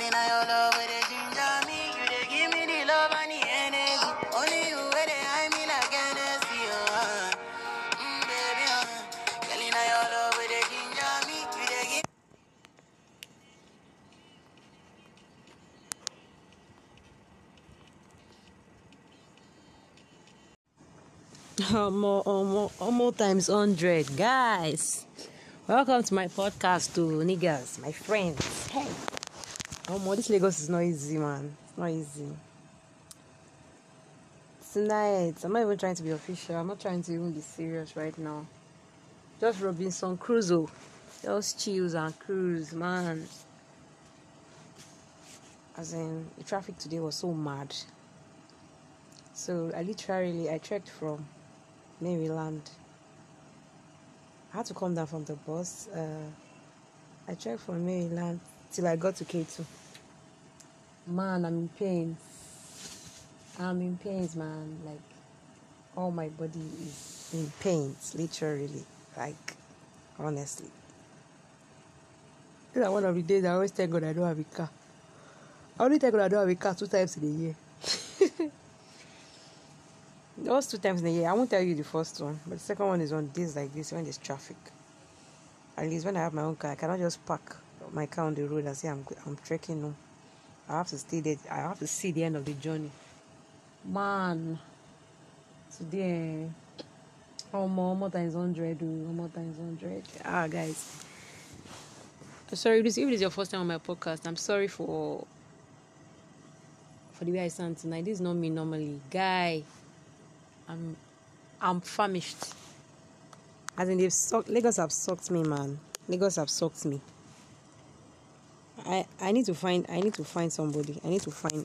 Love with the ginger me, you give me the love and the energy. Only you where they hide me like oh. Mm, baby, uh. The ginger me, you give times hundred, guys. Welcome to my podcast, to niggas, my friends. Hey, omo, this Lagos is not easy, man. It's not easy. Tonight, I'm not even trying to be official. I'm not trying to even be serious right now. Just Robinson Crusoe, just chills and cruise, man. As in, the traffic today was so mad. So I literally I trekked from Maryland. I had to come down from the bus. Uh, I trekked from Maryland till I got to Ketu. Man, I'm in pain. I'm in pains, man. Like all my body is in pains, literally. Like honestly. Are one of the days I always thank God I don't have a car. I only thank God I don't have a car two times in a year. Those two times in a year. I won't tell you the first one, but the second one is on days like this when there's traffic. At least when I have my own car, I cannot just park my car on the road and say I'm I'm trekking. No, I have to stay there. I have to see the end of the journey. Man, today, oh more, more times hundred, more times hundred. Ah, guys. Sorry, this if this is your first time on my podcast, I'm sorry for for the way I sound tonight. This is not me normally, guy. I'm I'm famished. As in they've sucked Lagos have sucked me, man. Lagos have sucked me. I I need to find I need to find somebody. I need to find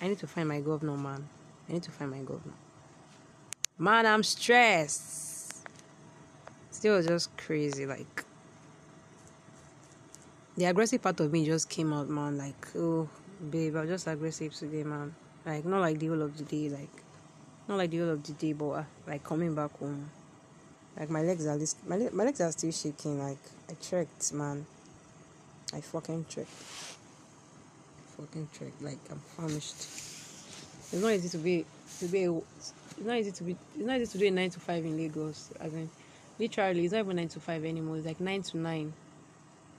I need to find my governor, man. I need to find my governor. Man, I'm stressed. Still just crazy, like the aggressive part of me just came out, man. Like, oh, babe, I'm just aggressive today, man. Like, not like the whole of the day, like, not like the whole of the day, but uh, like coming back home. Like my legs are my my legs are still shaking. Like I trekked, man. I fucking trekked. Fucking trekked. Like I'm famished. It's not easy to be to be. It's not easy to be. It's not easy to do a nine to five in Lagos. I mean, literally, it's not even nine to five anymore. It's like nine to nine.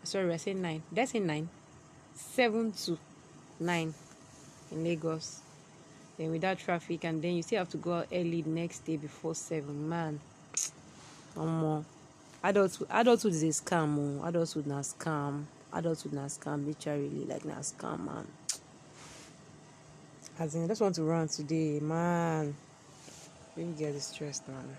Sorry, I said nine. Did I say nine? Seven to nine in Lagos. Then without traffic, and then you still have to go out early the next day before seven. Man, no um, adulthood, adulthood is a scam. Oh. Adulthood na scam. Adulthood na scam. Literally, like na scam, man. As in, I just want to run today, man. Really get stressed, man.